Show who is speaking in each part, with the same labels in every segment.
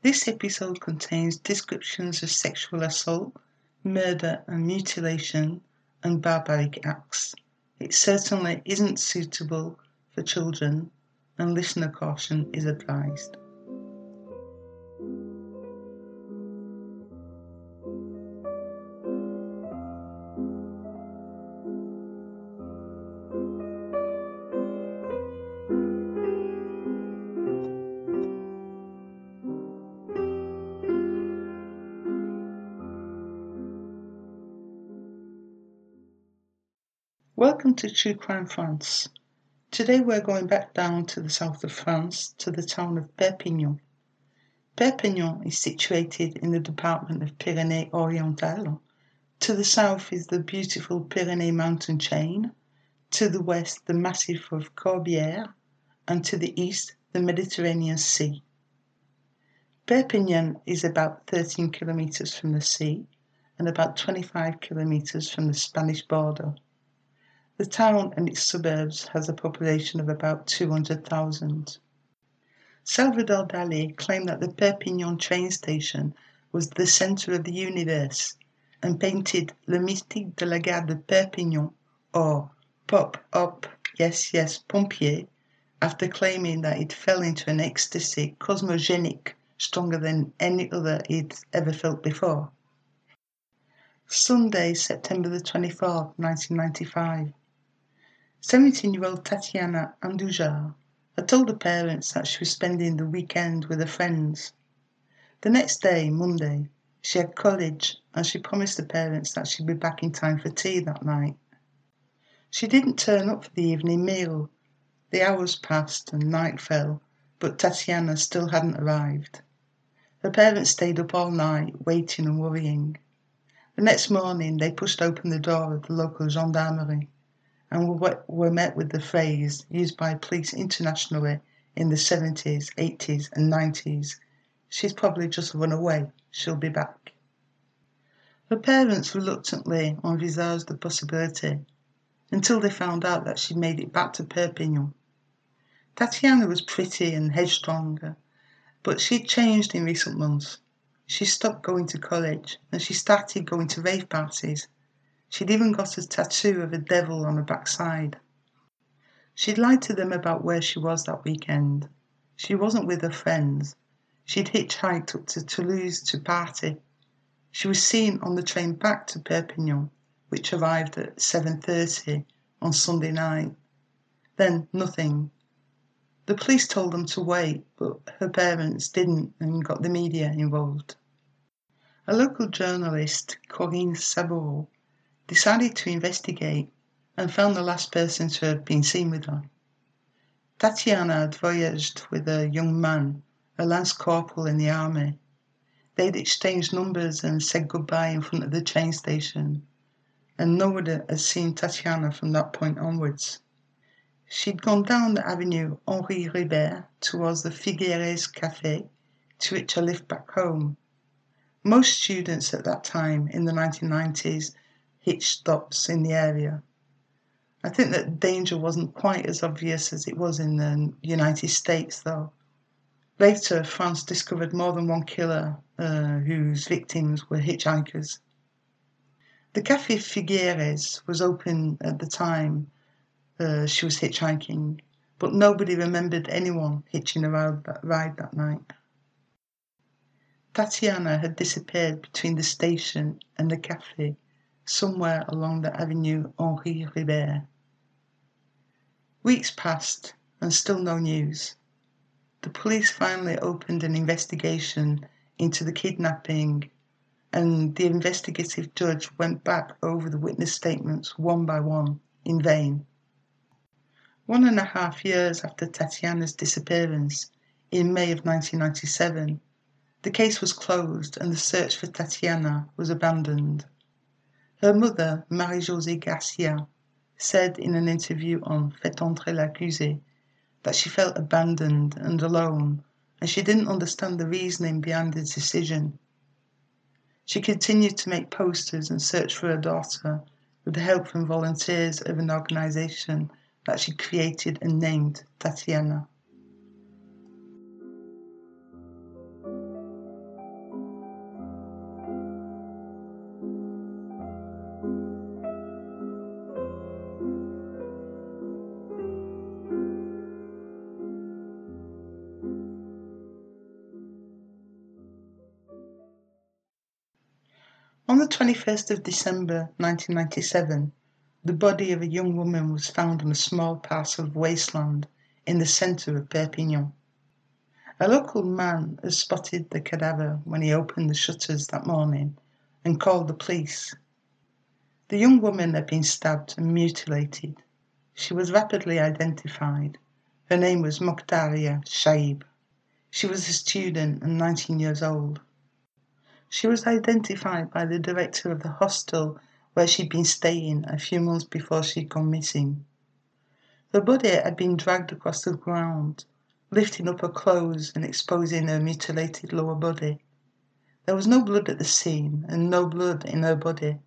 Speaker 1: This episode contains descriptions of sexual assault, murder and mutilation, and barbaric acts. It certainly isn't suitable for children, and listener caution is advised. To Crime France. Today we're going back down to the south of France to the town of Perpignan. Perpignan is situated in the department of Pyrénées Orientales. To the south is the beautiful Pyrenees mountain chain, to the west the massif of Corbière, and to the east the Mediterranean Sea. Perpignan is about 13 kilometers from the sea and about 25 kilometers from the Spanish border. The town and its suburbs has a population of about 200,000. Salvador Dali claimed that the Perpignan train station was the center of the universe and painted Le Mystique de la Gare de Perpignan or Pop Up Yes Yes Pompier after claiming that it fell into an ecstasy cosmogenic stronger than any other he'd ever felt before. Sunday, September the 24th, 1995. 17 year old Tatiana Andujar had told her parents that she was spending the weekend with her friends. The next day, Monday, she had college and she promised her parents that she'd be back in time for tea that night. She didn't turn up for the evening meal. The hours passed and night fell, but Tatiana still hadn't arrived. Her parents stayed up all night, waiting and worrying. The next morning, they pushed open the door of the local gendarmerie and were met with the phrase used by police internationally in the 70s, 80s, and 90s she's probably just run away, she'll be back. Her parents reluctantly envisaged the possibility until they found out that she'd made it back to Perpignan. Tatiana was pretty and headstrong, but she'd changed in recent months. She stopped going to college and she started going to rave parties She'd even got a tattoo of a devil on her backside. She'd lied to them about where she was that weekend. She wasn't with her friends. She'd hitchhiked up to Toulouse to party. She was seen on the train back to Perpignan, which arrived at 7.30 on Sunday night. Then nothing. The police told them to wait, but her parents didn't and got the media involved. A local journalist, Corinne Saboureau, decided to investigate and found the last person to have been seen with her. Tatiana had voyaged with a young man, a lance corporal in the army. They'd exchanged numbers and said goodbye in front of the train station, and nobody had seen Tatiana from that point onwards. She'd gone down the avenue Henri Ribert towards the Figueres Café, to which I lived back home. Most students at that time, in the 1990s, hitch stops in the area. I think that danger wasn't quite as obvious as it was in the United States, though. Later, France discovered more than one killer uh, whose victims were hitchhikers. The Café Figueres was open at the time uh, she was hitchhiking, but nobody remembered anyone hitching a ride that, ride that night. Tatiana had disappeared between the station and the cafe somewhere along the avenue Henri Ribert. Weeks passed and still no news. The police finally opened an investigation into the kidnapping, and the investigative judge went back over the witness statements one by one in vain. One and a half years after Tatiana's disappearance, in May of 1997, the case was closed and the search for Tatiana was abandoned. Her mother, Marie-Josée Garcia, said in an interview on Fait entrer l'accusé that she felt abandoned and alone and she didn't understand the reasoning behind the decision. She continued to make posters and search for her daughter with the help from volunteers of an organization that she created and named Tatiana. On the 21st of December 1997, the body of a young woman was found on a small parcel of wasteland in the centre of Perpignan. A local man had spotted the cadaver when he opened the shutters that morning and called the police. The young woman had been stabbed and mutilated. She was rapidly identified. Her name was Mokhtaria Chaïb. She was a student and 19 years old. She was identified by the director of the hostel where she'd been staying a few months before she'd gone missing. Her body had been dragged across the ground, lifting up her clothes and exposing her mutilated lower body. There was no blood at the scene and no blood in her body.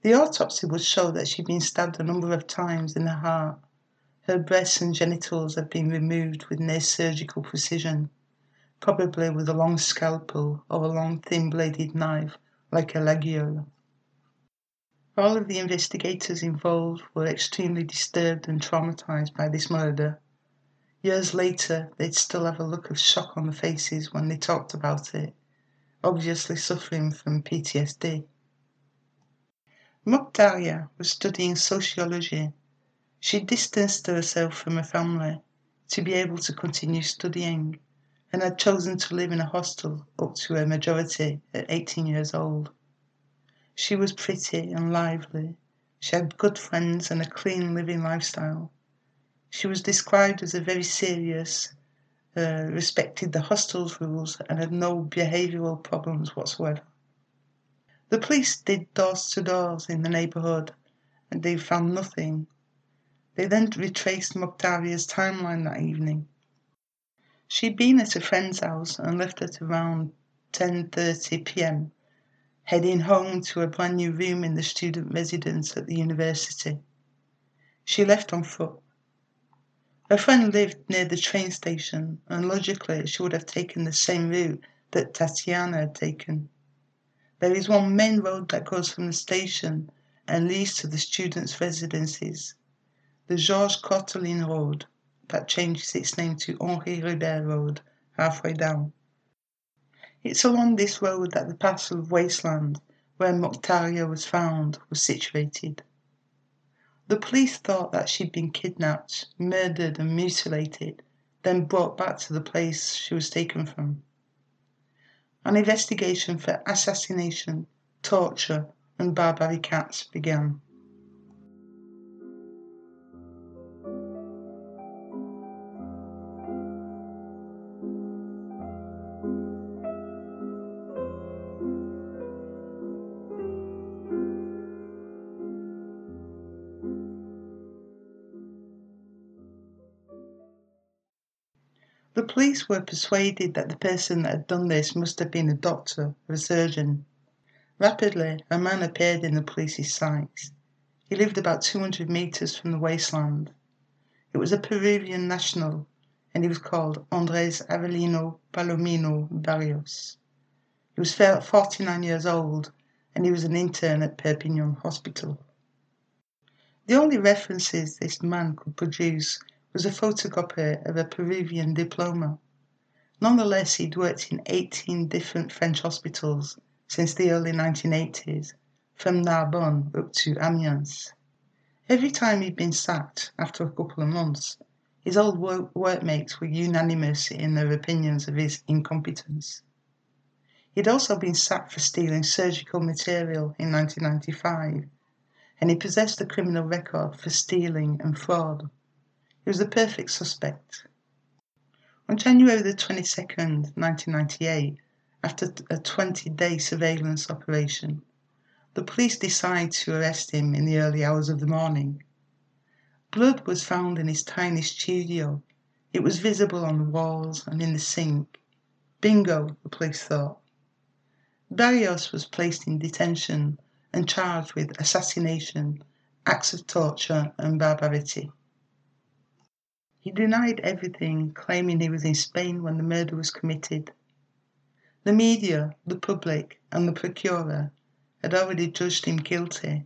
Speaker 1: The autopsy would show that she'd been stabbed a number of times in the heart. Her breasts and genitals had been removed with near surgical precision, probably with a long scalpel or a long thin bladed knife like a laguiole. All of the investigators involved were extremely disturbed and traumatized by this murder. Years later, they'd still have a look of shock on their faces when they talked about it, obviously suffering from PTSD. Mokhtaria was studying sociology. She distanced herself from her family to be able to continue studying and had chosen to live in a hostel up to her majority at 18 years old. She was pretty and lively. She had good friends and a clean living lifestyle. She was described as a very serious, uh, respected the hostel's rules, and had no behavioural problems whatsoever. The police did doors to doors in the neighbourhood, and they found nothing. They then retraced Mokhtaria's timeline that evening. She'd been at a friend's house and left at around 10:30 p.m heading home to a brand new room in the student residence at the university. She left on foot. Her friend lived near the train station, and logically she would have taken the same route that Tatiana had taken. There is one main road that goes from the station and leads to the students' residences, the Georges Courteline Road, that changes its name to Henri Ribert Road halfway down. It's along this road that the parcel of wasteland where Mokhtaria was found was situated. The police thought that she'd been kidnapped, murdered, and mutilated, then brought back to the place she was taken from. An investigation for assassination, torture, and barbaric acts began. Police were persuaded that the person that had done this must have been a doctor or a surgeon. Rapidly, a man appeared in the police's sights. He lived about 200 metres from the wasteland. It was a Peruvian national, and he was called Andres Avelino Palomino Barrios. He was 49 years old, and he was an intern at Perpignan Hospital. The only references this man could produce was a photocopy of a Peruvian diploma. Nonetheless, he'd worked in 18 different French hospitals since the early 1980s, from Narbonne up to Amiens. Every time he'd been sacked after a couple of months, his old work- workmates were unanimous in their opinions of his incompetence. He'd also been sacked for stealing surgical material in 1995, and he possessed a criminal record for stealing and fraud. He was the perfect suspect. On January the 22nd, 1998, after a 20 day surveillance operation, the police decided to arrest him in the early hours of the morning. Blood was found in his tiny studio. It was visible on the walls and in the sink. Bingo, the police thought. Barrios was placed in detention and charged with assassination, acts of torture, and barbarity. He denied everything, claiming he was in Spain when the murder was committed. The media, the public, and the procurer had already judged him guilty.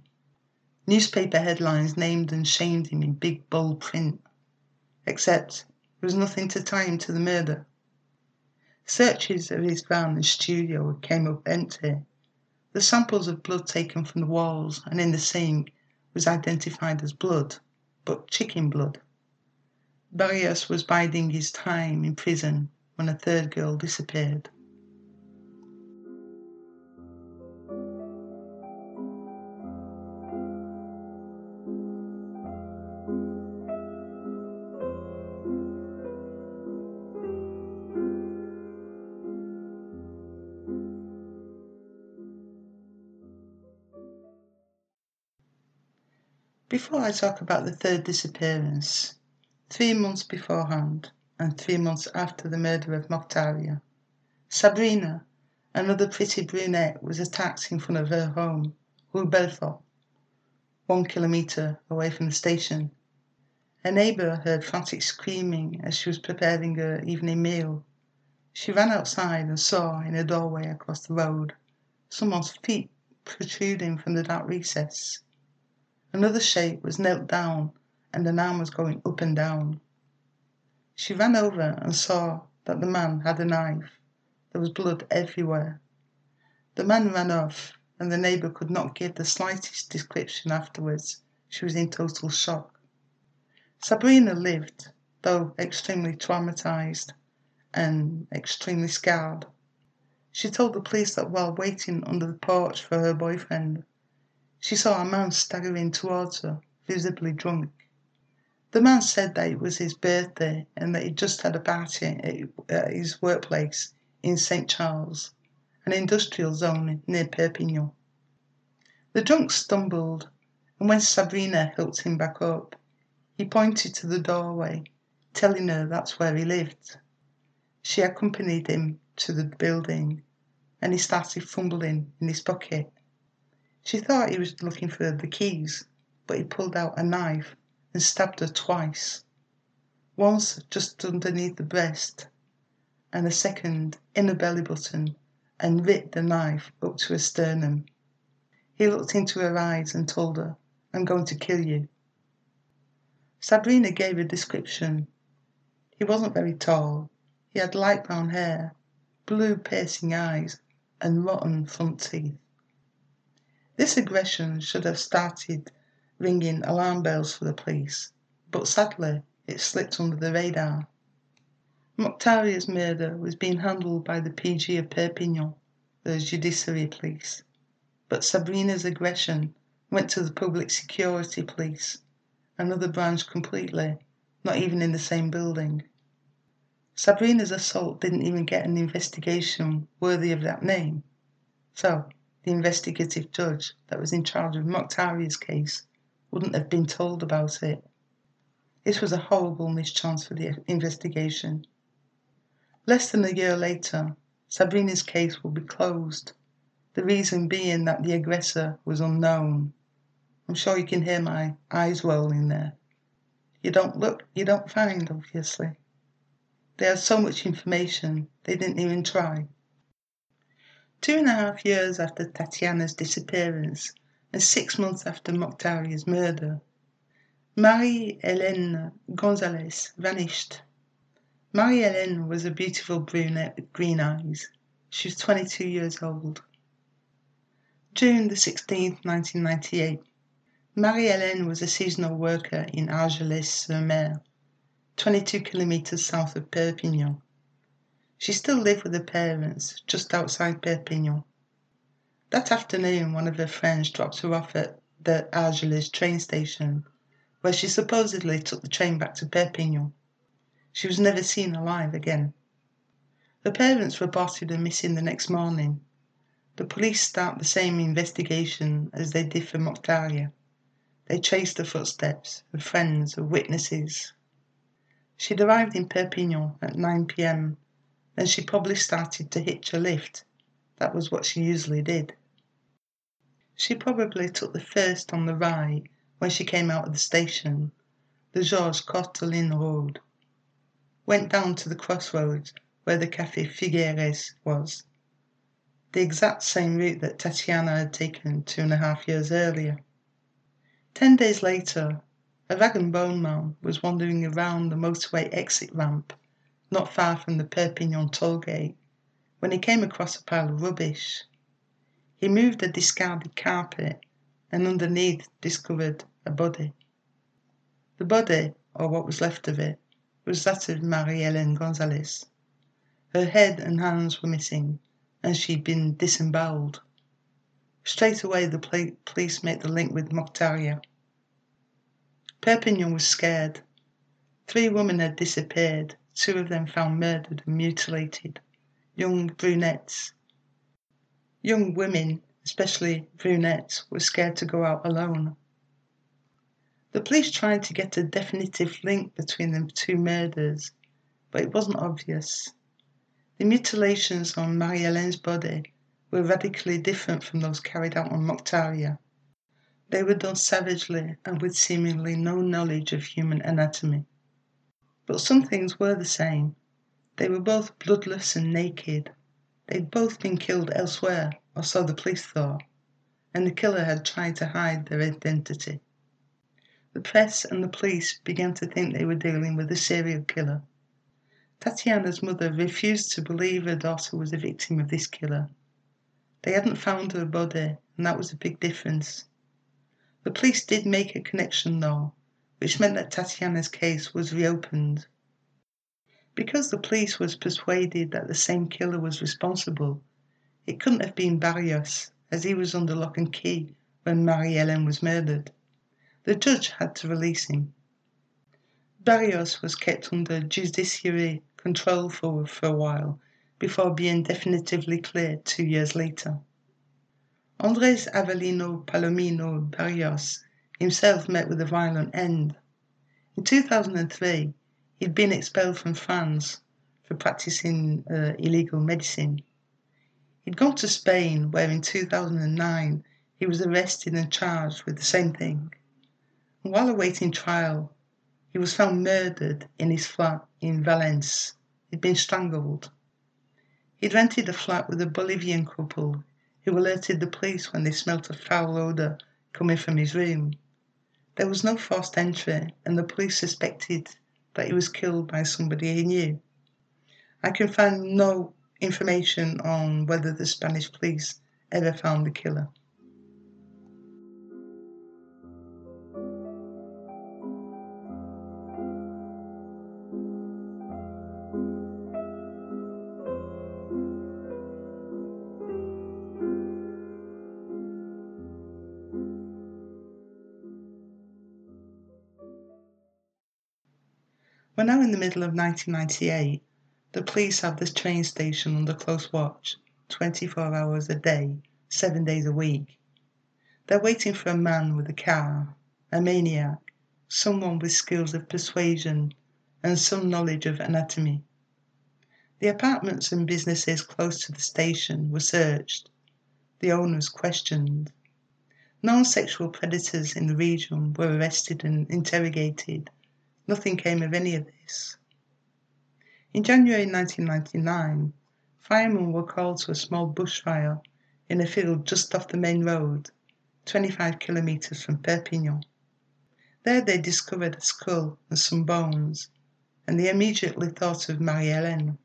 Speaker 1: Newspaper headlines named and shamed him in big bold print. Except there was nothing to tie him to the murder. Searches of his van and studio came up empty. The samples of blood taken from the walls and in the sink was identified as blood, but chicken blood. Barrios was biding his time in prison when a third girl disappeared. Before I talk about the third disappearance, three months beforehand and three months after the murder of Mokhtaria, Sabrina, another pretty brunette, was attacked in front of her home, Rue Belfort, one kilometre away from the station. A neighbour heard frantic screaming as she was preparing her evening meal. She ran outside and saw, in a doorway across the road, someone's feet protruding from the dark recess. Another shape was knelt down and an arm was going up and down. She ran over and saw that the man had a knife. There was blood everywhere. The man ran off, and the neighbour could not give the slightest description afterwards. She was in total shock. Sabrina lived, though extremely traumatized and extremely scarred. She told the police that while waiting under the porch for her boyfriend, she saw a man staggering towards her, visibly drunk. The man said that it was his birthday and that he just had a party at his workplace in St. Charles, an industrial zone near Perpignan. The drunk stumbled, and when Sabrina helped him back up, he pointed to the doorway, telling her that's where he lived. She accompanied him to the building, and he started fumbling in his pocket. She thought he was looking for the keys, but he pulled out a knife and stabbed her twice. Once just underneath the breast, and a second in the belly button, and ripped the knife up to her sternum. He looked into her eyes and told her, I'm going to kill you. Sabrina gave a description. He wasn't very tall. He had light brown hair, blue piercing eyes, and rotten front teeth. This aggression should have started ringing alarm bells for the police, but sadly it slipped under the radar. Mokhtaria's murder was being handled by the PJ of Perpignan, the judiciary police, but Sabrina's aggression went to the public security police, another branch completely, not even in the same building. Sabrina's assault didn't even get an investigation worthy of that name. So, the investigative judge that was in charge of Mokhtaria's case wouldn't have been told about it. This was a horrible mischance for the investigation. Less than a year later, Sabrina's case will be closed, the reason being that the aggressor was unknown. I'm sure you can hear my eyes rolling there. You don't look, you don't find, obviously. They had so much information, they didn't even try. Two and a half years after Tatiana's disappearance and six months after Mokhtaria's murder, Marie Helene Gonzalez vanished. Marie Helene was a beautiful brunette with green eyes. She was 22 years old. June the 16th, 1998. Marie Helene was a seasonal worker in Argelès-sur-Mer, 22 kilometers south of Perpignan. She still lived with her parents just outside Perpignan. That afternoon, one of her friends dropped her off at the Argelès train station, where she supposedly took the train back to Perpignan. She was never seen alive again. Her parents were reported her missing the next morning. The police start the same investigation as they did for Mokhtaria. They traced the footsteps of friends, of witnesses. She'd arrived in Perpignan at 9 p.m then she probably started to hitch a lift. That was what she usually did. She probably took the first on the right when she came out of the station, the Georges Courteline road. Went down to the crossroads where the Café Figueres was. The exact same route that Tatiana had taken two and a half years earlier. Ten days later, a rag and bone man was wandering around the motorway exit ramp not far from the Perpignan toll gate, when he came across a pile of rubbish. He moved a discarded carpet and underneath discovered a body. The body, or what was left of it, was that of Marie Helene Gonzalez. Her head and hands were missing, and she'd been disemboweled. Straight away, the police made the link with Mokhtaria. Perpignan was scared. Three women had disappeared, two of them found murdered and mutilated. Young brunettes. Young women, especially brunettes, were scared to go out alone. The police tried to get a definitive link between the two murders, but it wasn't obvious. The mutilations on Marie Helene's body were radically different from those carried out on Mokhtaria. They were done savagely and with seemingly no knowledge of human anatomy. But some things were the same. They were both bloodless and naked. They'd both been killed elsewhere, or so the police thought, and the killer had tried to hide their identity. The press and the police began to think they were dealing with a serial killer. Tatiana's mother refused to believe her daughter was a victim of this killer. They hadn't found her body, and that was a big difference. The police did make a connection, though, which meant that Tatiana's case was reopened. Because the police was persuaded that the same killer was responsible, it couldn't have been Barrios, as he was under lock and key when Marie Helene was murdered. The judge had to release him. Barrios was kept under judiciary control for, for a while before being definitively cleared two years later. Andres Avelino Palomino Barrios himself met with a violent end. In 2003, he'd been expelled from France for practicing uh, illegal medicine. He'd gone to Spain, where in 2009 he was arrested and charged with the same thing. While awaiting trial, he was found murdered in his flat in Valence. He'd been strangled. He'd rented a flat with a Bolivian couple who alerted the police when they smelt a foul odour coming from his room. There was no forced entry, and the police suspected that he was killed by somebody he knew. I can find no information on whether the Spanish police ever found the killer. Now in the middle of 1998. The police have this train station under close watch, 24 hours a day, 7 days a week. They're waiting for a man with a car, a maniac, someone with skills of persuasion and some knowledge of anatomy. The apartments and businesses close to the station were searched, the owners questioned. Non sexual predators in the region were arrested and interrogated Nothing came of any of this. In January 1999, firemen were called to a small bushfire in a field just off the main road, 25 kilometres from Perpignan. There they discovered a skull and some bones, and they immediately thought of Marie Helene.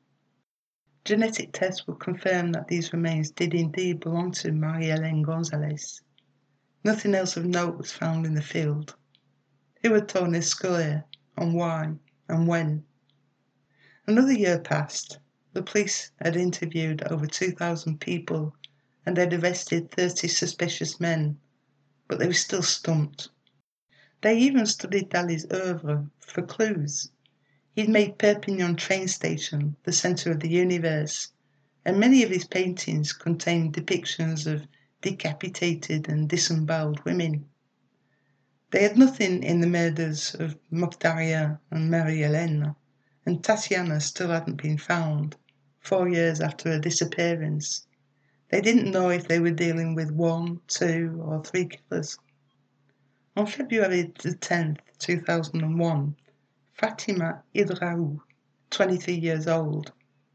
Speaker 1: Genetic tests would confirm that these remains did indeed belong to Marie Helene Gonzalez. Nothing else of note was found in the field. Who had torn his skull here? And why and when. Another year passed. The police had interviewed over 2,000 people and had arrested 30 suspicious men, but they were still stumped. They even studied Dali's oeuvre for clues. He'd made Perpignan train station the centre of the universe, and many of his paintings contained depictions of decapitated and disemboweled women. They had nothing in the murders of Mokhtaria and Marie Helene, and Tatiana still hadn't been found, four years after her disappearance. They didn't know if they were dealing with one, two, or three killers. On February the 10th, 2001, Fatima Idrahou, 23 years old,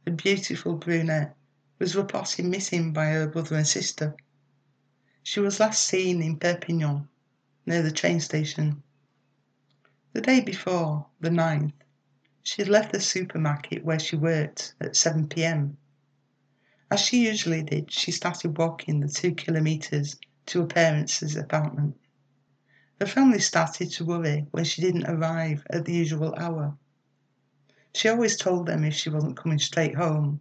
Speaker 1: a beautiful brunette, was reported missing by her brother and sister. She was last seen in Perpignan near the train station. The day before, the 9th, she had left the supermarket where she worked at 7 pm. As she usually did, she started walking the two kilometres to her parents' apartment. Her family started to worry when she didn't arrive at the usual hour. She always told them if she wasn't coming straight home.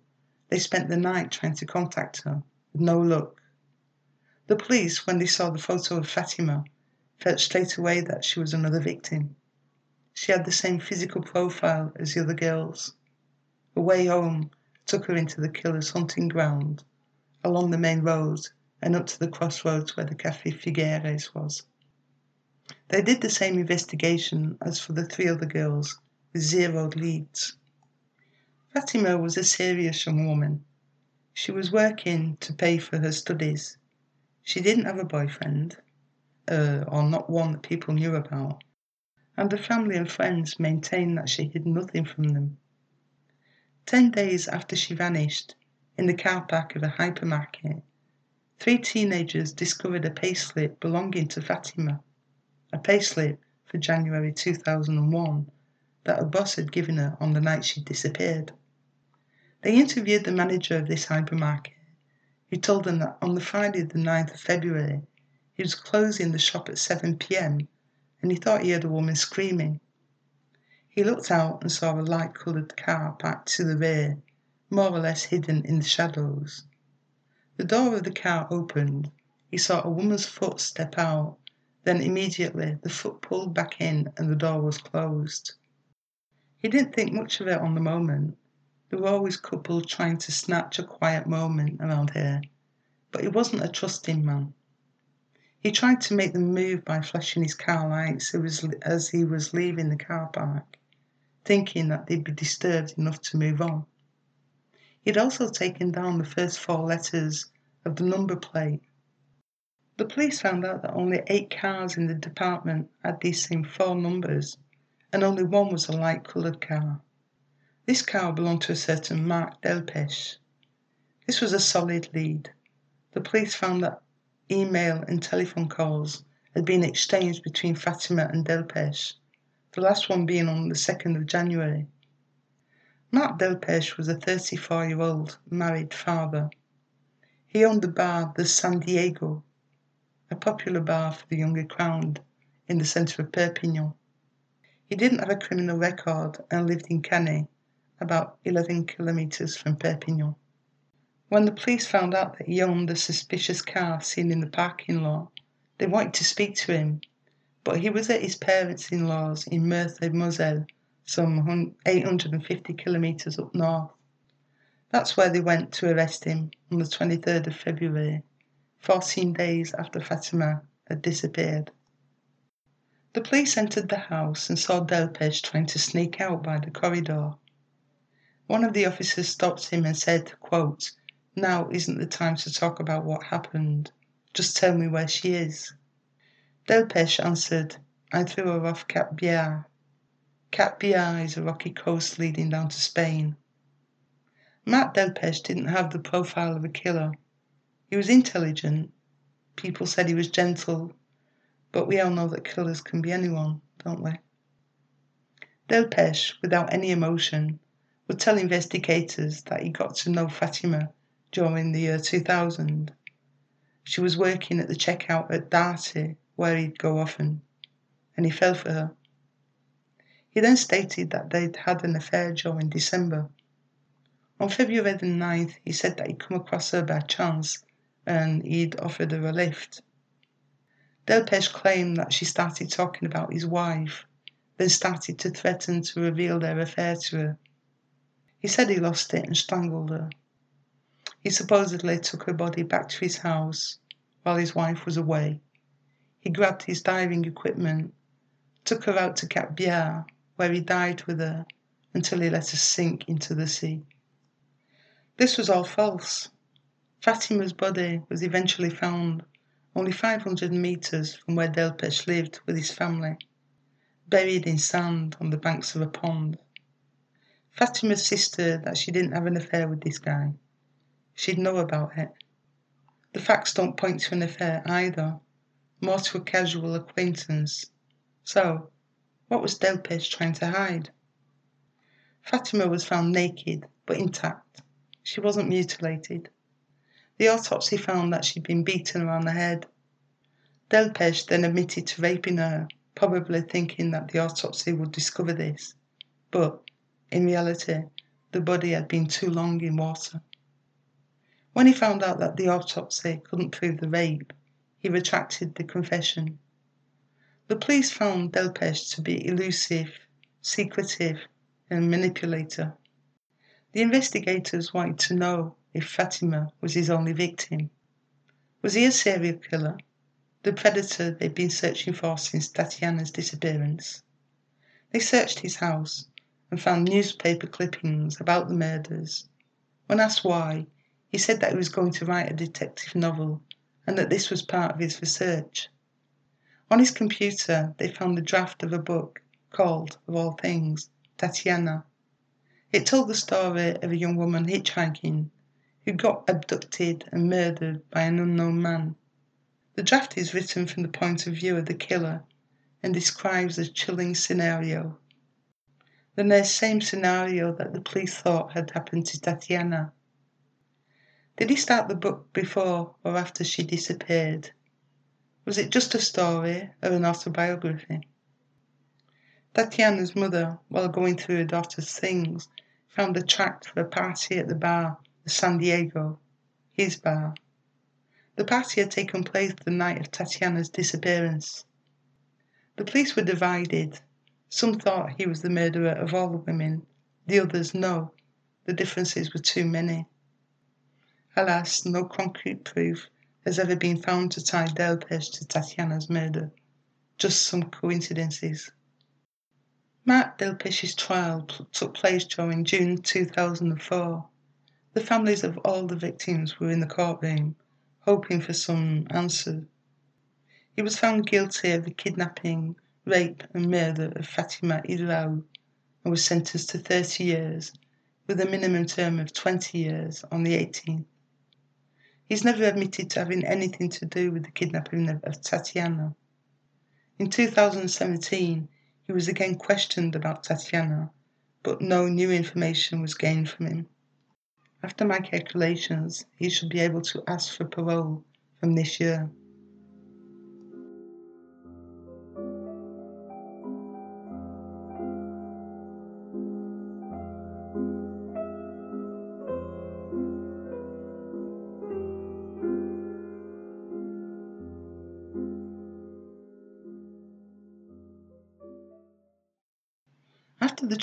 Speaker 1: They spent the night trying to contact her, with no luck. The police, when they saw the photo of Fatima, felt straight away that she was another victim. She had the same physical profile as the other girls. Her way home took her into the killer's hunting ground, along the main road and up to the crossroads where the Café Figueres was. They did the same investigation as for the three other girls, with zero leads. Fatima was a serious young woman. She was working to pay for her studies. She didn't have a boyfriend, uh, or not one that people knew about, and her family and friends maintained that she hid nothing from them. Ten days after she vanished, in the car park of a hypermarket, three teenagers discovered a payslip belonging to Fatima, a payslip for January 2001 that her boss had given her on the night she disappeared. They interviewed the manager of this hypermarket, who told them that on the Friday, the 9th of February, he was closing the shop at 7 pm and he thought he heard a woman screaming. He looked out and saw a light coloured car parked to the rear, more or less hidden in the shadows. The door of the car opened. He saw a woman's foot step out. Then immediately the foot pulled back in and the door was closed. He didn't think much of it on the moment. There were always couples trying to snatch a quiet moment around here, but he wasn't a trusting man. He tried to make them move by flashing his car lights as he was leaving the car park thinking that they'd be disturbed enough to move on. He'd also taken down the first four letters of the number plate. The police found out that only eight cars in the department had these same four numbers, and only one was a light coloured car. This car belonged to a certain Marc Delpech. This was a solid lead. The police found that email and telephone calls had been exchanged between Fatima and Delpech the last one being on the 2nd of January. Marc Delpech was a 34 year old married father. He owned the bar The San Diego, a popular bar for the younger crowd in the centre of Perpignan. He didn't have a criminal record and lived in Canet, about 11 kilometres from Perpignan. When the police found out that he owned a suspicious car seen in the parking lot, they wanted to speak to him but he was at his parents-in-law's in Meurthe-et-Moselle, some 850 kilometres up north. That's where they went to arrest him on the 23rd of February, 14 days after Fatima had disappeared. The police entered the house and saw Delpech trying to sneak out by the corridor. One of the officers stopped him and said, quote, Now isn't the time to talk about what happened. Just tell me where she is. Delpech answered, I threw her off Cap Béar. Cap Béar is a rocky coast leading down to Spain. Marc Delpech didn't have the profile of a killer. He was intelligent. People said he was gentle, but we all know that killers can be anyone, don't we? Delpech, without any emotion, would tell investigators that he got to know Fatima during the year 2000. She was working at the checkout at Darty where he'd go often, and he fell for her. He then stated that they'd had an affair during December. On February the 9th, he said that he'd come across her by chance and he'd offered her a lift. Delpech claimed that she started talking about his wife, then started to threaten to reveal their affair to her. He said he lost it and strangled her. He supposedly took her body back to his house while his wife was away he grabbed his diving equipment, took her out to Cap Béar, where he dived with her until he let her sink into the sea. This was all false. Fatima's body was eventually found only 500 meters from where Delpech lived with his family, buried in sand on the banks of a pond. Fatima's sister that she didn't have an affair with this guy. She'd know about it. The facts don't point to an affair either, more to a casual acquaintance. So, what was Delpech trying to hide? Fatima was found naked but intact. She wasn't mutilated. The autopsy found that she'd been beaten around the head. Delpech then admitted to raping her, probably thinking that the autopsy would discover this. But, in reality, the body had been too long in water. When he found out that the autopsy couldn't prove the rape, he retracted the confession. The police found Delpech to be elusive, secretive, and manipulator. The investigators wanted to know if Fatima was his only victim. Was he a serial killer? The predator they'd been searching for since Tatiana's disappearance. They searched his house and found newspaper clippings about the murders. When asked why, he said that he was going to write a detective novel and that this was part of his research. On his computer, they found the draft of a book called, of all things, Tatiana. It told the story of a young woman hitchhiking who got abducted and murdered by an unknown man. The draft is written from the point of view of the killer and describes a chilling scenario. The same scenario that the police thought had happened to Tatiana. Did he start the book before or after she disappeared? Was it just a story or an autobiography? Tatiana's mother, while going through her daughter's things, found a tract for a party at the bar, the San Diego, his bar. The party had taken place the night of Tatiana's disappearance. The police were divided. Some thought he was the murderer of all the women, the others no. The differences were too many. Alas, no concrete proof has ever been found to tie Delpech to Tatiana's murder. Just some coincidences. Marc Delpech's trial took place during June 2004. The families of all the victims were in the courtroom hoping for some answer. He was found guilty of the kidnapping, rape, and murder of Fatima Idrahou and was sentenced to 30 years, with a minimum term of 20 years on the 18th. He's never admitted to having anything to do with the kidnapping of Tatiana. In 2017, he was again questioned about Tatiana, but no new information was gained from him. After my calculations, he should be able to ask for parole from this year.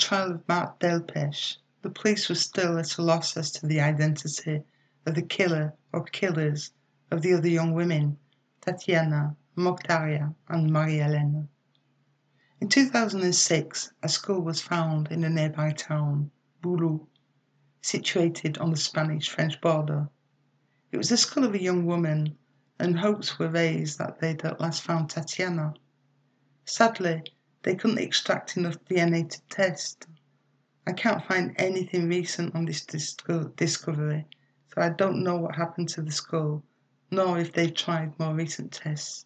Speaker 1: Trial of Marc Delpech, the police were still at a loss as to the identity of the killer or killers of the other young women, Tatiana, Mokhtaria, and Marie-Hélène. In 2006, a skull was found in a nearby town, Boulou, situated on the Spanish-French border. It was the skull of a young woman, and hopes were raised that they'd at last found Tatiana. Sadly, they couldn't extract enough DNA to test, I can't find anything recent on this discovery, so I don't know what happened to the skull, nor if they've tried more recent tests.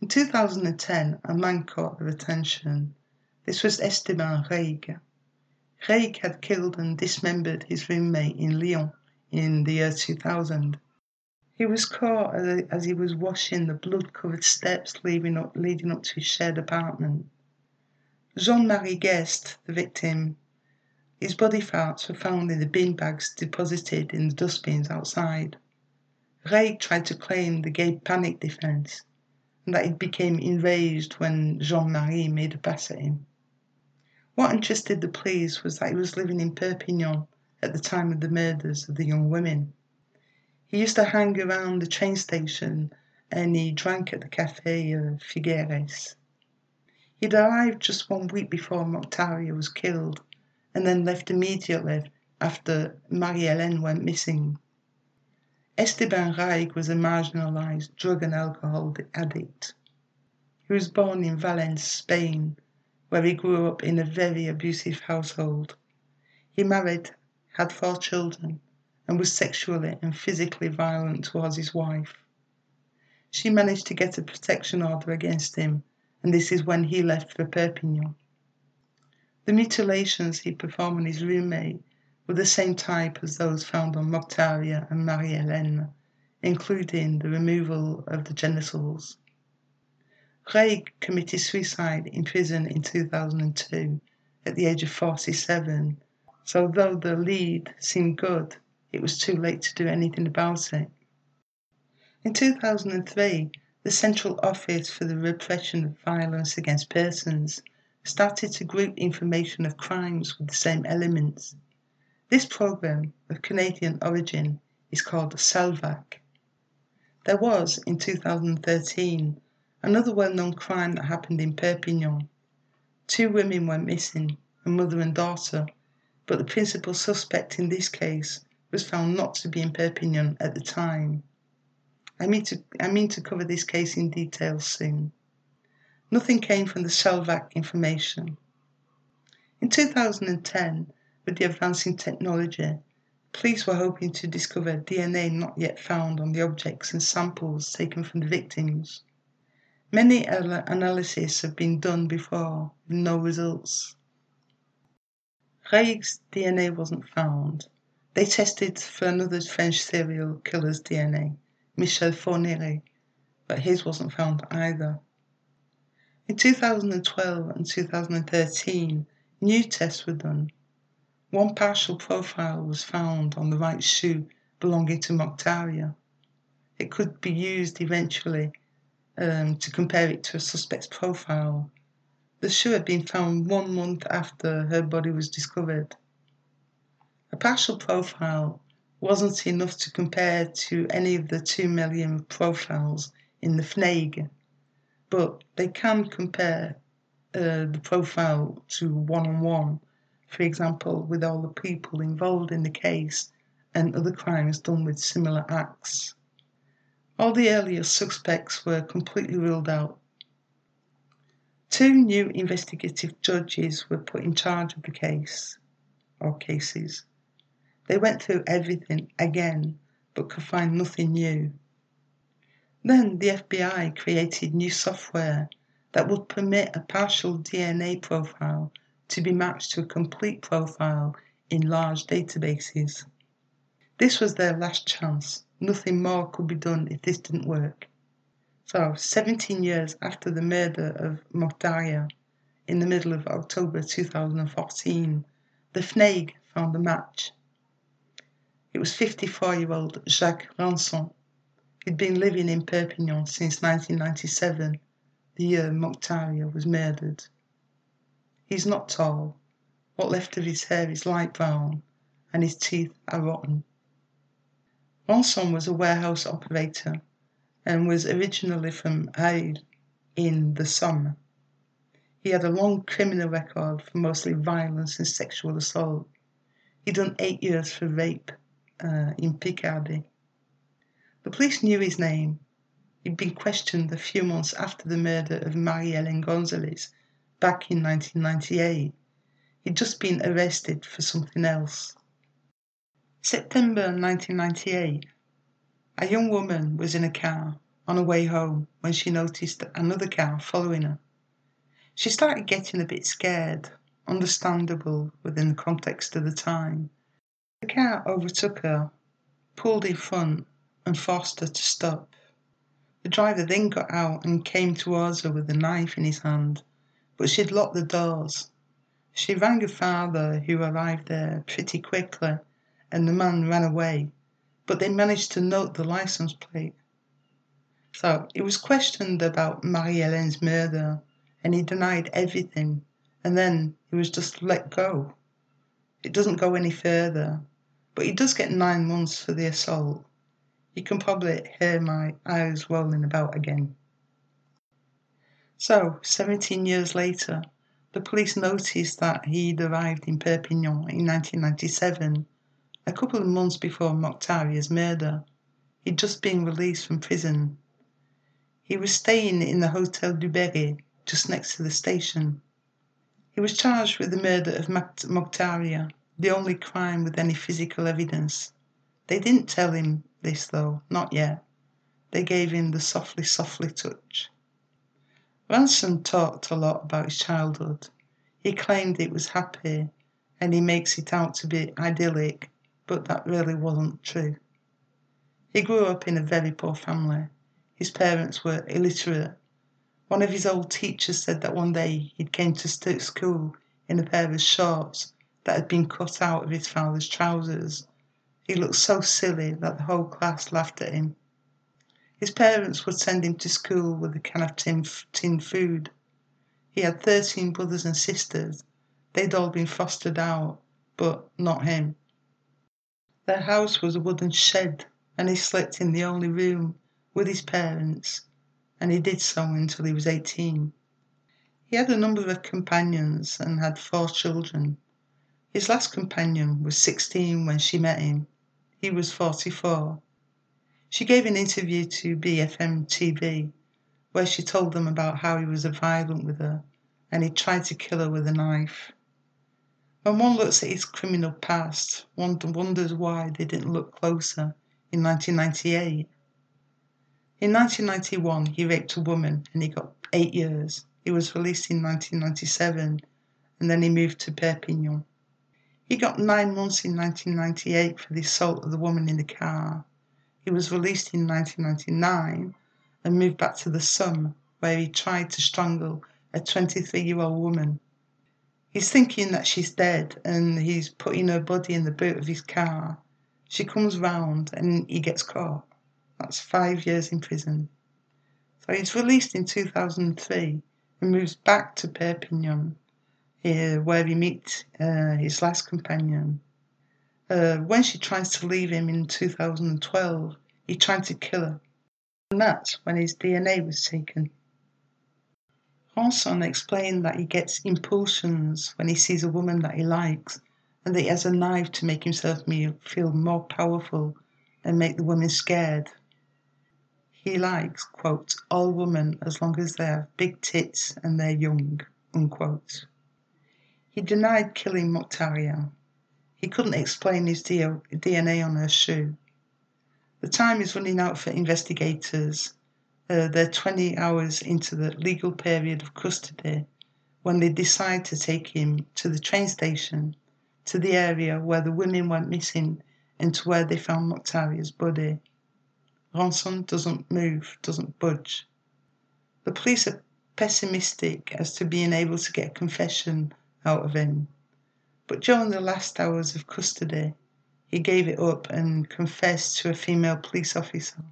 Speaker 1: In 2010, a man caught their attention. This was Esteban Reig. Reig had killed and dismembered his roommate in Lyon in the year 2000. He was caught as he was washing the blood-covered steps leading up, leading up to his shared apartment. Jean-Marie Guest, the victim, his body parts were found in the bin bags deposited in the dustbins outside. Reig tried to claim the gay panic defense and that he became enraged when Jean Marie made a pass at him. What interested the police was that he was living in Perpignan at the time of the murders of the young women. He used to hang around the train station and he drank at the cafe of Figueres. He'd arrived just one week before Mokhtaria was killed and then left immediately after Marie-Hélène went missing. Esteban Reig was a marginalized drug and alcohol addict. He was born in Valence, Spain, where he grew up in a very abusive household. He married, had four children, and was sexually and physically violent towards his wife. She managed to get a protection order against him, and this is when he left for Perpignan. The mutilations he performed on his roommate were the same type as those found on Mokhtaria and Marie-Hélène, including the removal of the genitals. Reig committed suicide in prison in 2002 at the age of 47, so though the lead seemed good, it was too late to do anything about it. In 2003, the Central Office for the Repression of Violence Against Persons started to group information of crimes with the same elements. This program, of Canadian origin, is called SALVAC. There was, in 2013, another well known crime that happened in Perpignan. Two women went missing, a mother and daughter, but the principal suspect in this case was found not to be in Perpignan at the time. I mean to, I mean to cover this case in detail soon. Nothing came from the Salvac information. In 2010, with the advancing technology, police were hoping to discover DNA not yet found on the objects and samples taken from the victims. Many analyses have been done before, with no results. Reig's DNA wasn't found. They tested for another French serial killer's DNA, Michel Fourniret, but his wasn't found either. In 2012 and 2013, new tests were done. One partial profile was found on the right shoe belonging to Mokhtaria. It could be used eventually um, to compare it to a suspect's profile. The shoe had been found one month after her body was discovered. A partial profile wasn't enough to compare to any of the 2 million profiles in the FNAEG but they can compare uh, the profile to one on one, for example, with all the people involved in the case and other crimes done with similar acts. All the earlier suspects were completely ruled out. Two new investigative judges were put in charge of the case, or cases. They went through everything again, but could find nothing new. Then the FBI created new software that would permit a partial DNA profile to be matched to a complete profile in large databases. This was their last chance. Nothing more could be done if this didn't work. So, 17 years after the murder of Mokhtaria, in the middle of October 2014, the FNAEG found a match. It was 54 year old Jacques Rançon He'd been living in Perpignan since 1997, the year Mokhtaria was murdered. He's not tall. What left of his hair is light brown, and his teeth are rotten. Rançon was a warehouse operator and was originally from Aille in the Somme. He had a long criminal record for mostly violence and sexual assault. He'd done eight years for rape uh, in Picardy the police knew his name. He'd been questioned a few months after the murder of Marie-Hélène Gonzalez back in 1998. He'd just been arrested for something else. September 1998. A young woman was in a car on her way home when she noticed another car following her. She started getting a bit scared, understandable within the context of the time. The car overtook her, pulled in front, and forced her to stop. The driver then got out and came towards her with a knife in his hand, but she'd locked the doors. She rang her father, who arrived there pretty quickly, and the man ran away, but they managed to note the license plate. So he was questioned about Marie-Hélène's murder, and he denied everything, and then he was just let go. It doesn't go any further, but he does get nine months for the assault. You can probably hear my eyes rolling about again. So, 17 years later, the police noticed that he'd arrived in Perpignan in 1997, a couple of months before Mokhtaria's murder. He'd just been released from prison. He was staying in the Hotel du Berry, just next to the station. He was charged with the murder of Mokhtaria, the only crime with any physical evidence. They didn't tell him this, though, not yet. They gave him the softly, softly touch. Rançon talked a lot about his childhood. He claimed it was happy and he makes it out to be idyllic, but that really wasn't true. He grew up in a very poor family. His parents were illiterate. One of his old teachers said that one day he came to school in a pair of shorts that had been cut out of his father's trousers. He looked so silly that the whole class laughed at him. His parents would send him to school with a can of tin, food. He had 13 brothers and sisters. They'd all been fostered out, but not him. Their house was a wooden shed, and he slept in the only room with his parents, and he did so until he was 18. He had a number of companions and had four children. His last companion was 16 when she met him. He was 44. She gave an interview to BFM TV where she told them about how he was violent with her and he tried to kill her with a knife. When one looks at his criminal past, one wonders why they didn't look closer in 1998. In 1991, he raped a woman and he got eight years. He was released in 1997 and then he moved to Perpignan. He got nine months in 1998 for the assault of the woman in the car. He was released in 1999 and moved back to the Somme, where he tried to strangle a 23 year old woman. He's thinking that she's dead and he's putting her body in the boot of his car. She comes round and he gets caught. That's five years in prison. So he's released in 2003 and moves back to Perpignan, here where he meets uh, his last companion, uh, when she tries to leave him in 2012, he tried to kill her. And that's when his DNA was taken. Rançon explained that he gets impulsions when he sees a woman that he likes and that he has a knife to make himself feel more powerful and make the woman scared. He likes, quote, all women as long as they have big tits and they're young, unquote. He denied killing Mokhtaria, he couldn't explain his DNA on her shoe. The time is running out for investigators. Uh, they're 20 hours into the legal period of custody when they decide to take him to the train station, to the area where the women went missing, and to where they found Mokhtaria's body. Rançon doesn't move, doesn't budge. The police are pessimistic as to being able to get a confession out of him. But during the last hours of custody, he gave it up and confessed to a female police officer.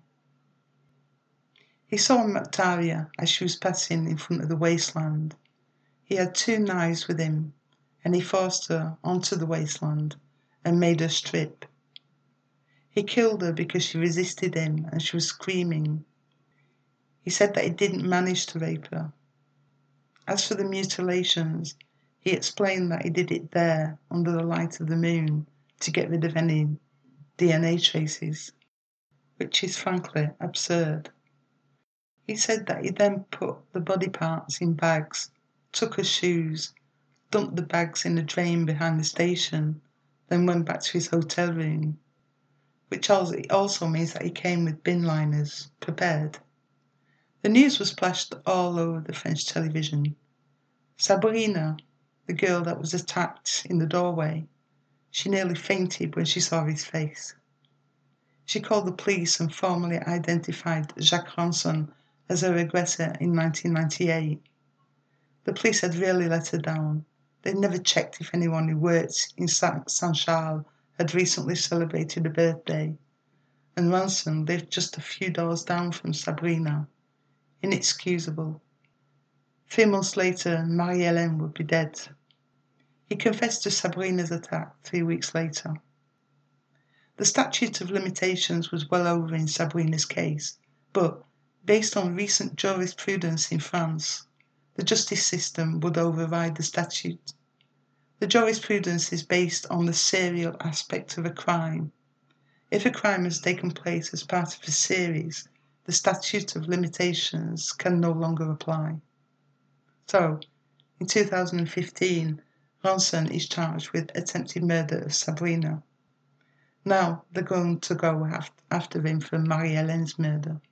Speaker 1: He saw Mokhtaria as she was passing in front of the wasteland. He had two knives with him, and he forced her onto the wasteland and made her strip. He killed her because she resisted him and she was screaming. He said that he didn't manage to rape her. As for the mutilations, he explained that he did it there, under the light of the moon, to get rid of any DNA traces, which is frankly absurd. He said that he then put the body parts in bags, took her shoes, dumped the bags in a drain behind the station, then went back to his hotel room, which also means that he came with bin liners prepared. The news was splashed all over the French television. Sabrina, the girl that was attacked in the doorway. She nearly fainted when she saw his face. She called the police and formally identified Jacques Rançon as her aggressor in 1998. The police had really let her down. They'd never checked if anyone who worked in Saint Charles had recently celebrated a birthday, and Rançon lived just a few doors down from Sabrina. Inexcusable. Three months later, Marie-Hélène would be dead. He confessed to Sabrina's attack three weeks later. The statute of limitations was well over in Sabrina's case, but based on recent jurisprudence in France, the justice system would override the statute. The jurisprudence is based on the serial aspect of a crime. If a crime has taken place as part of a series, the statute of limitations can no longer apply. So, in 2015, Rançon is charged with attempted murder of Sabrina. Now they're going to go after him for Marie-Hélène's murder.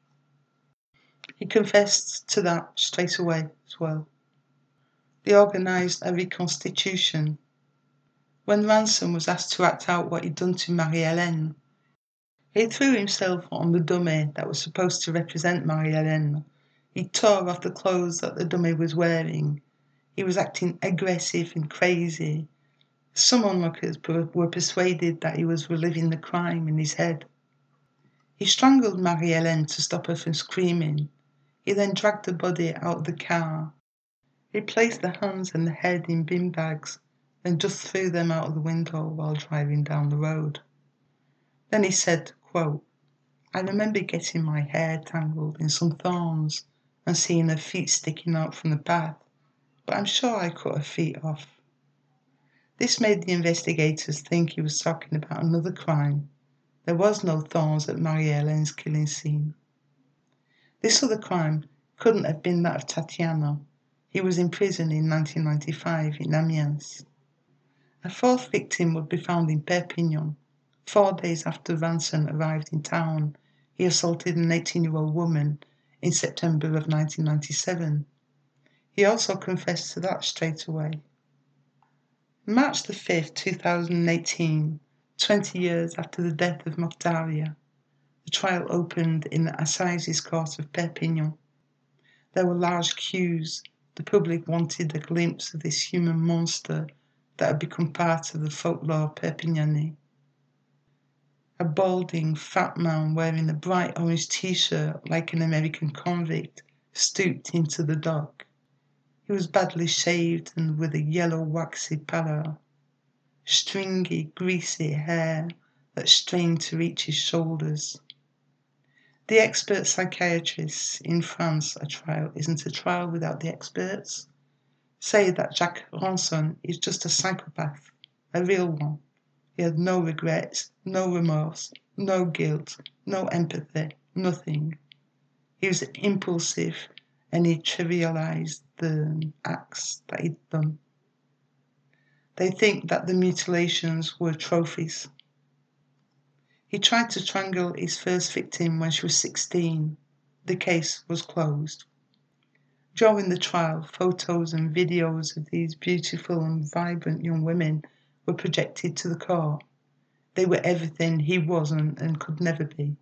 Speaker 1: He confessed to that straight away as well. They organized a reconstitution. When Rançon was asked to act out what he'd done to Marie-Hélène, he threw himself on the dummy that was supposed to represent Marie-Hélène. He tore off the clothes that the dummy was wearing. He was acting aggressive and crazy. Some onlookers were persuaded that he was reliving the crime in his head. He strangled Marie-Hélène to stop her from screaming. He then dragged the body out of the car. He placed the hands and the head in bin bags, then just threw them out of the window while driving down the road. Then he said, quote, I remember getting my hair tangled in some thorns and seeing her feet sticking out from the path, but I'm sure I cut her feet off. This made the investigators think he was talking about another crime. There was no thorns at Marie-Hélène's killing scene. This other crime couldn't have been that of Tatiana. He was in prison in 1995 in Amiens. A fourth victim would be found in Perpignan, Four days after Rançon arrived in town, he assaulted an 18 year old woman in September of 1997. He also confessed to that straight away. March the 5th, 2018, 20 years after the death of Mokhtaria, the trial opened in the Assizes Court of Perpignan. There were large queues. The public wanted a glimpse of this human monster that had become part of the folklore Perpignanais. A balding, fat man wearing a bright orange t shirt like an American convict stooped into the dock. He was badly shaved and with a yellow waxy pallor, stringy, greasy hair that strained to reach his shoulders. The expert psychiatrists in France a trial isn't a trial without the experts say that Jacques Rançon is just a psychopath, a real one. He had no regrets, no remorse, no guilt, no empathy, nothing. He was impulsive and he trivialized the acts that he'd done. They think that the mutilations were trophies. He tried to strangle his first victim when she was 16. The case was closed. During the trial, photos and videos of these beautiful and vibrant young women were projected to the court. They were everything he wasn't and could never be.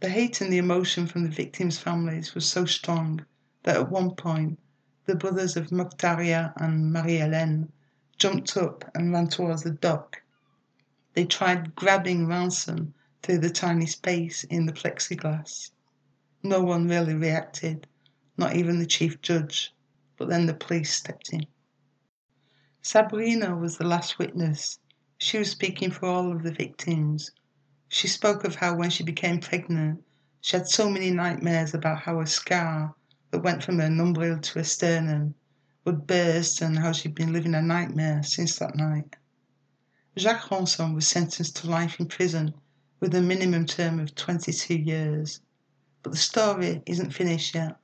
Speaker 1: The hate and the emotion from the victims' families was so strong that at one point the brothers of Mokhtaria and Marie-Hélène jumped up and ran towards the dock. They tried grabbing Rançon through the tiny space in the plexiglass. No one really reacted, not even the chief judge, but then the police stepped in. Sabrina was the last witness. She was speaking for all of the victims. She spoke of how when she became pregnant, she had so many nightmares about how a scar that went from her nombril to her sternum would burst and how she'd been living a nightmare since that night. Jacques Rançon was sentenced to life in prison with a minimum term of 22 years. But the story isn't finished yet.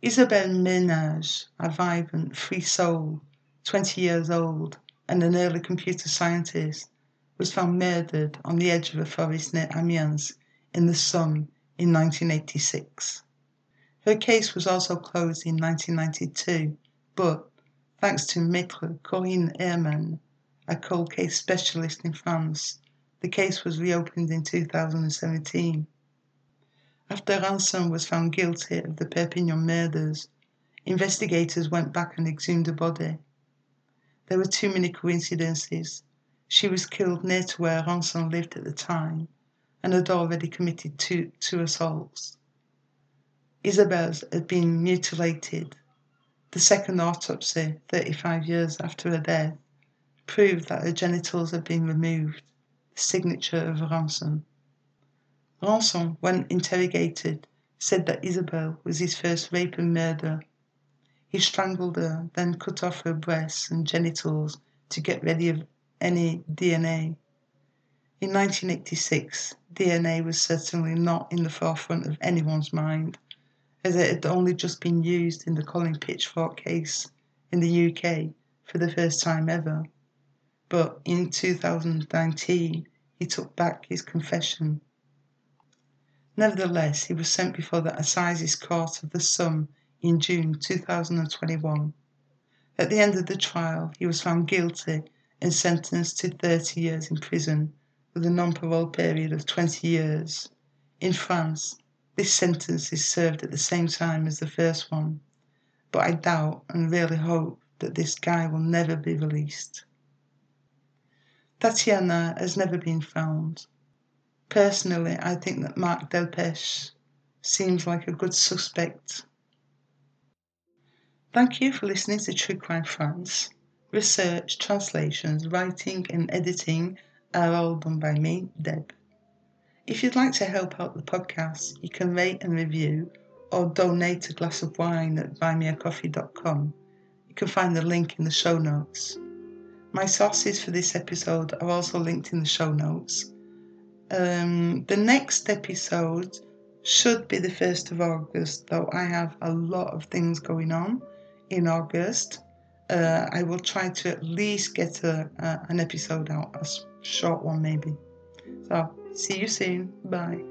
Speaker 1: Isabelle Mesnage, a vibrant, free soul, 20 years old, and an early computer scientist, was found murdered on the edge of a forest near Amiens in the Somme in 1986. Her case was also closed in 1992, but thanks to Maître Corinne Herrmann, a cold case specialist in France, the case was reopened in 2017. After Rançon was found guilty of the Perpignan murders, investigators went back and exhumed the body. There were too many coincidences. She was killed near to where Rançon lived at the time and had already committed two, two assaults. Isabelle's had been mutilated. The second autopsy, 35 years after her death, proved that her genitals had been removed, the signature of Rançon. Rançon, when interrogated, said that Isabelle was his first rape and murder he strangled her, then cut off her breasts and genitals to get rid of any DNA. In 1986, DNA was certainly not in the forefront of anyone's mind, as it had only just been used in the Colin Pitchfork case in the UK for the first time ever. But in 2019, he took back his confession. Nevertheless, he was sent before the Assizes Court of the Somme in June 2021. At the end of the trial, he was found guilty and sentenced to 30 years in prison with a non parole period of 20 years. In France, this sentence is served at the same time as the first one, but I doubt and really hope that this guy will never be released. Tatiana has never been found. Personally, I think that Marc Delpech seems like a good suspect Thank you for listening to True Crime France. Research, translations, writing, and editing are all done by me, Deb. If you'd like to help out the podcast, you can rate and review or donate a glass of wine at buymeacoffee.com. You can find the link in the show notes. My sources for this episode are also linked in the show notes. Um, the next episode should be the 1st of August, though I have a lot of things going on in August. Uh, I will try to at least get a, an episode out, a short one maybe. So, see you soon. Bye.